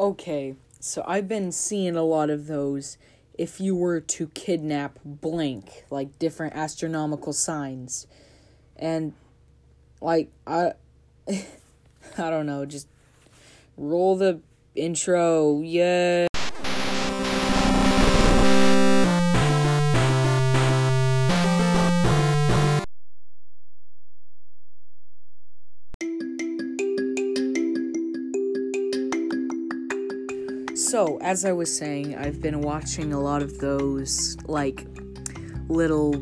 Okay, so I've been seeing a lot of those. If you were to kidnap blank, like different astronomical signs. And, like, I. I don't know, just roll the intro. Yeah. So, as I was saying, I've been watching a lot of those, like, little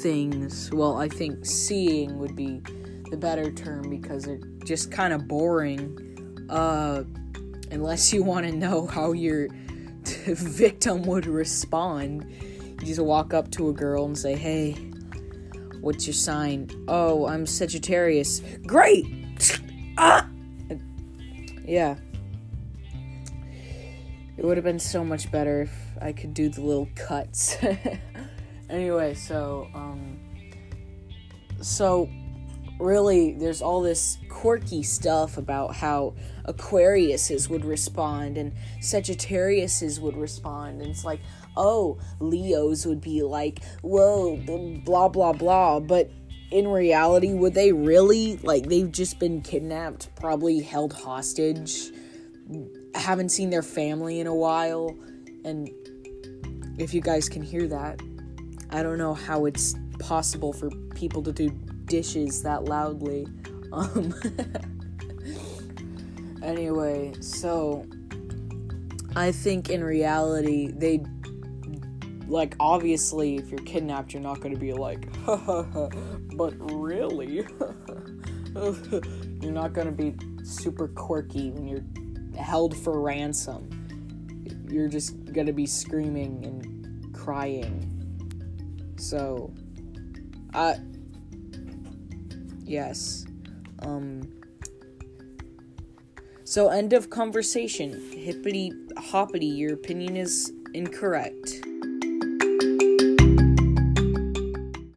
things. Well, I think seeing would be the better term because they're just kind of boring. Uh, unless you want to know how your victim would respond. You just walk up to a girl and say, Hey, what's your sign? Oh, I'm Sagittarius. Great! ah! Yeah. It would have been so much better if I could do the little cuts. anyway, so um so really there's all this quirky stuff about how Aquariuses would respond and Sagittariuses would respond and it's like, "Oh, Leos would be like, "Whoa, blah blah blah," but in reality, would they really like they've just been kidnapped, probably held hostage? Haven't seen their family in a while and if you guys can hear that i don't know how it's possible for people to do dishes that loudly um anyway so i think in reality they like obviously if you're kidnapped you're not going to be like but really you're not going to be super quirky when you're held for ransom. You're just gonna be screaming and crying. So, uh, yes. Um, so, end of conversation. Hippity hoppity, your opinion is incorrect.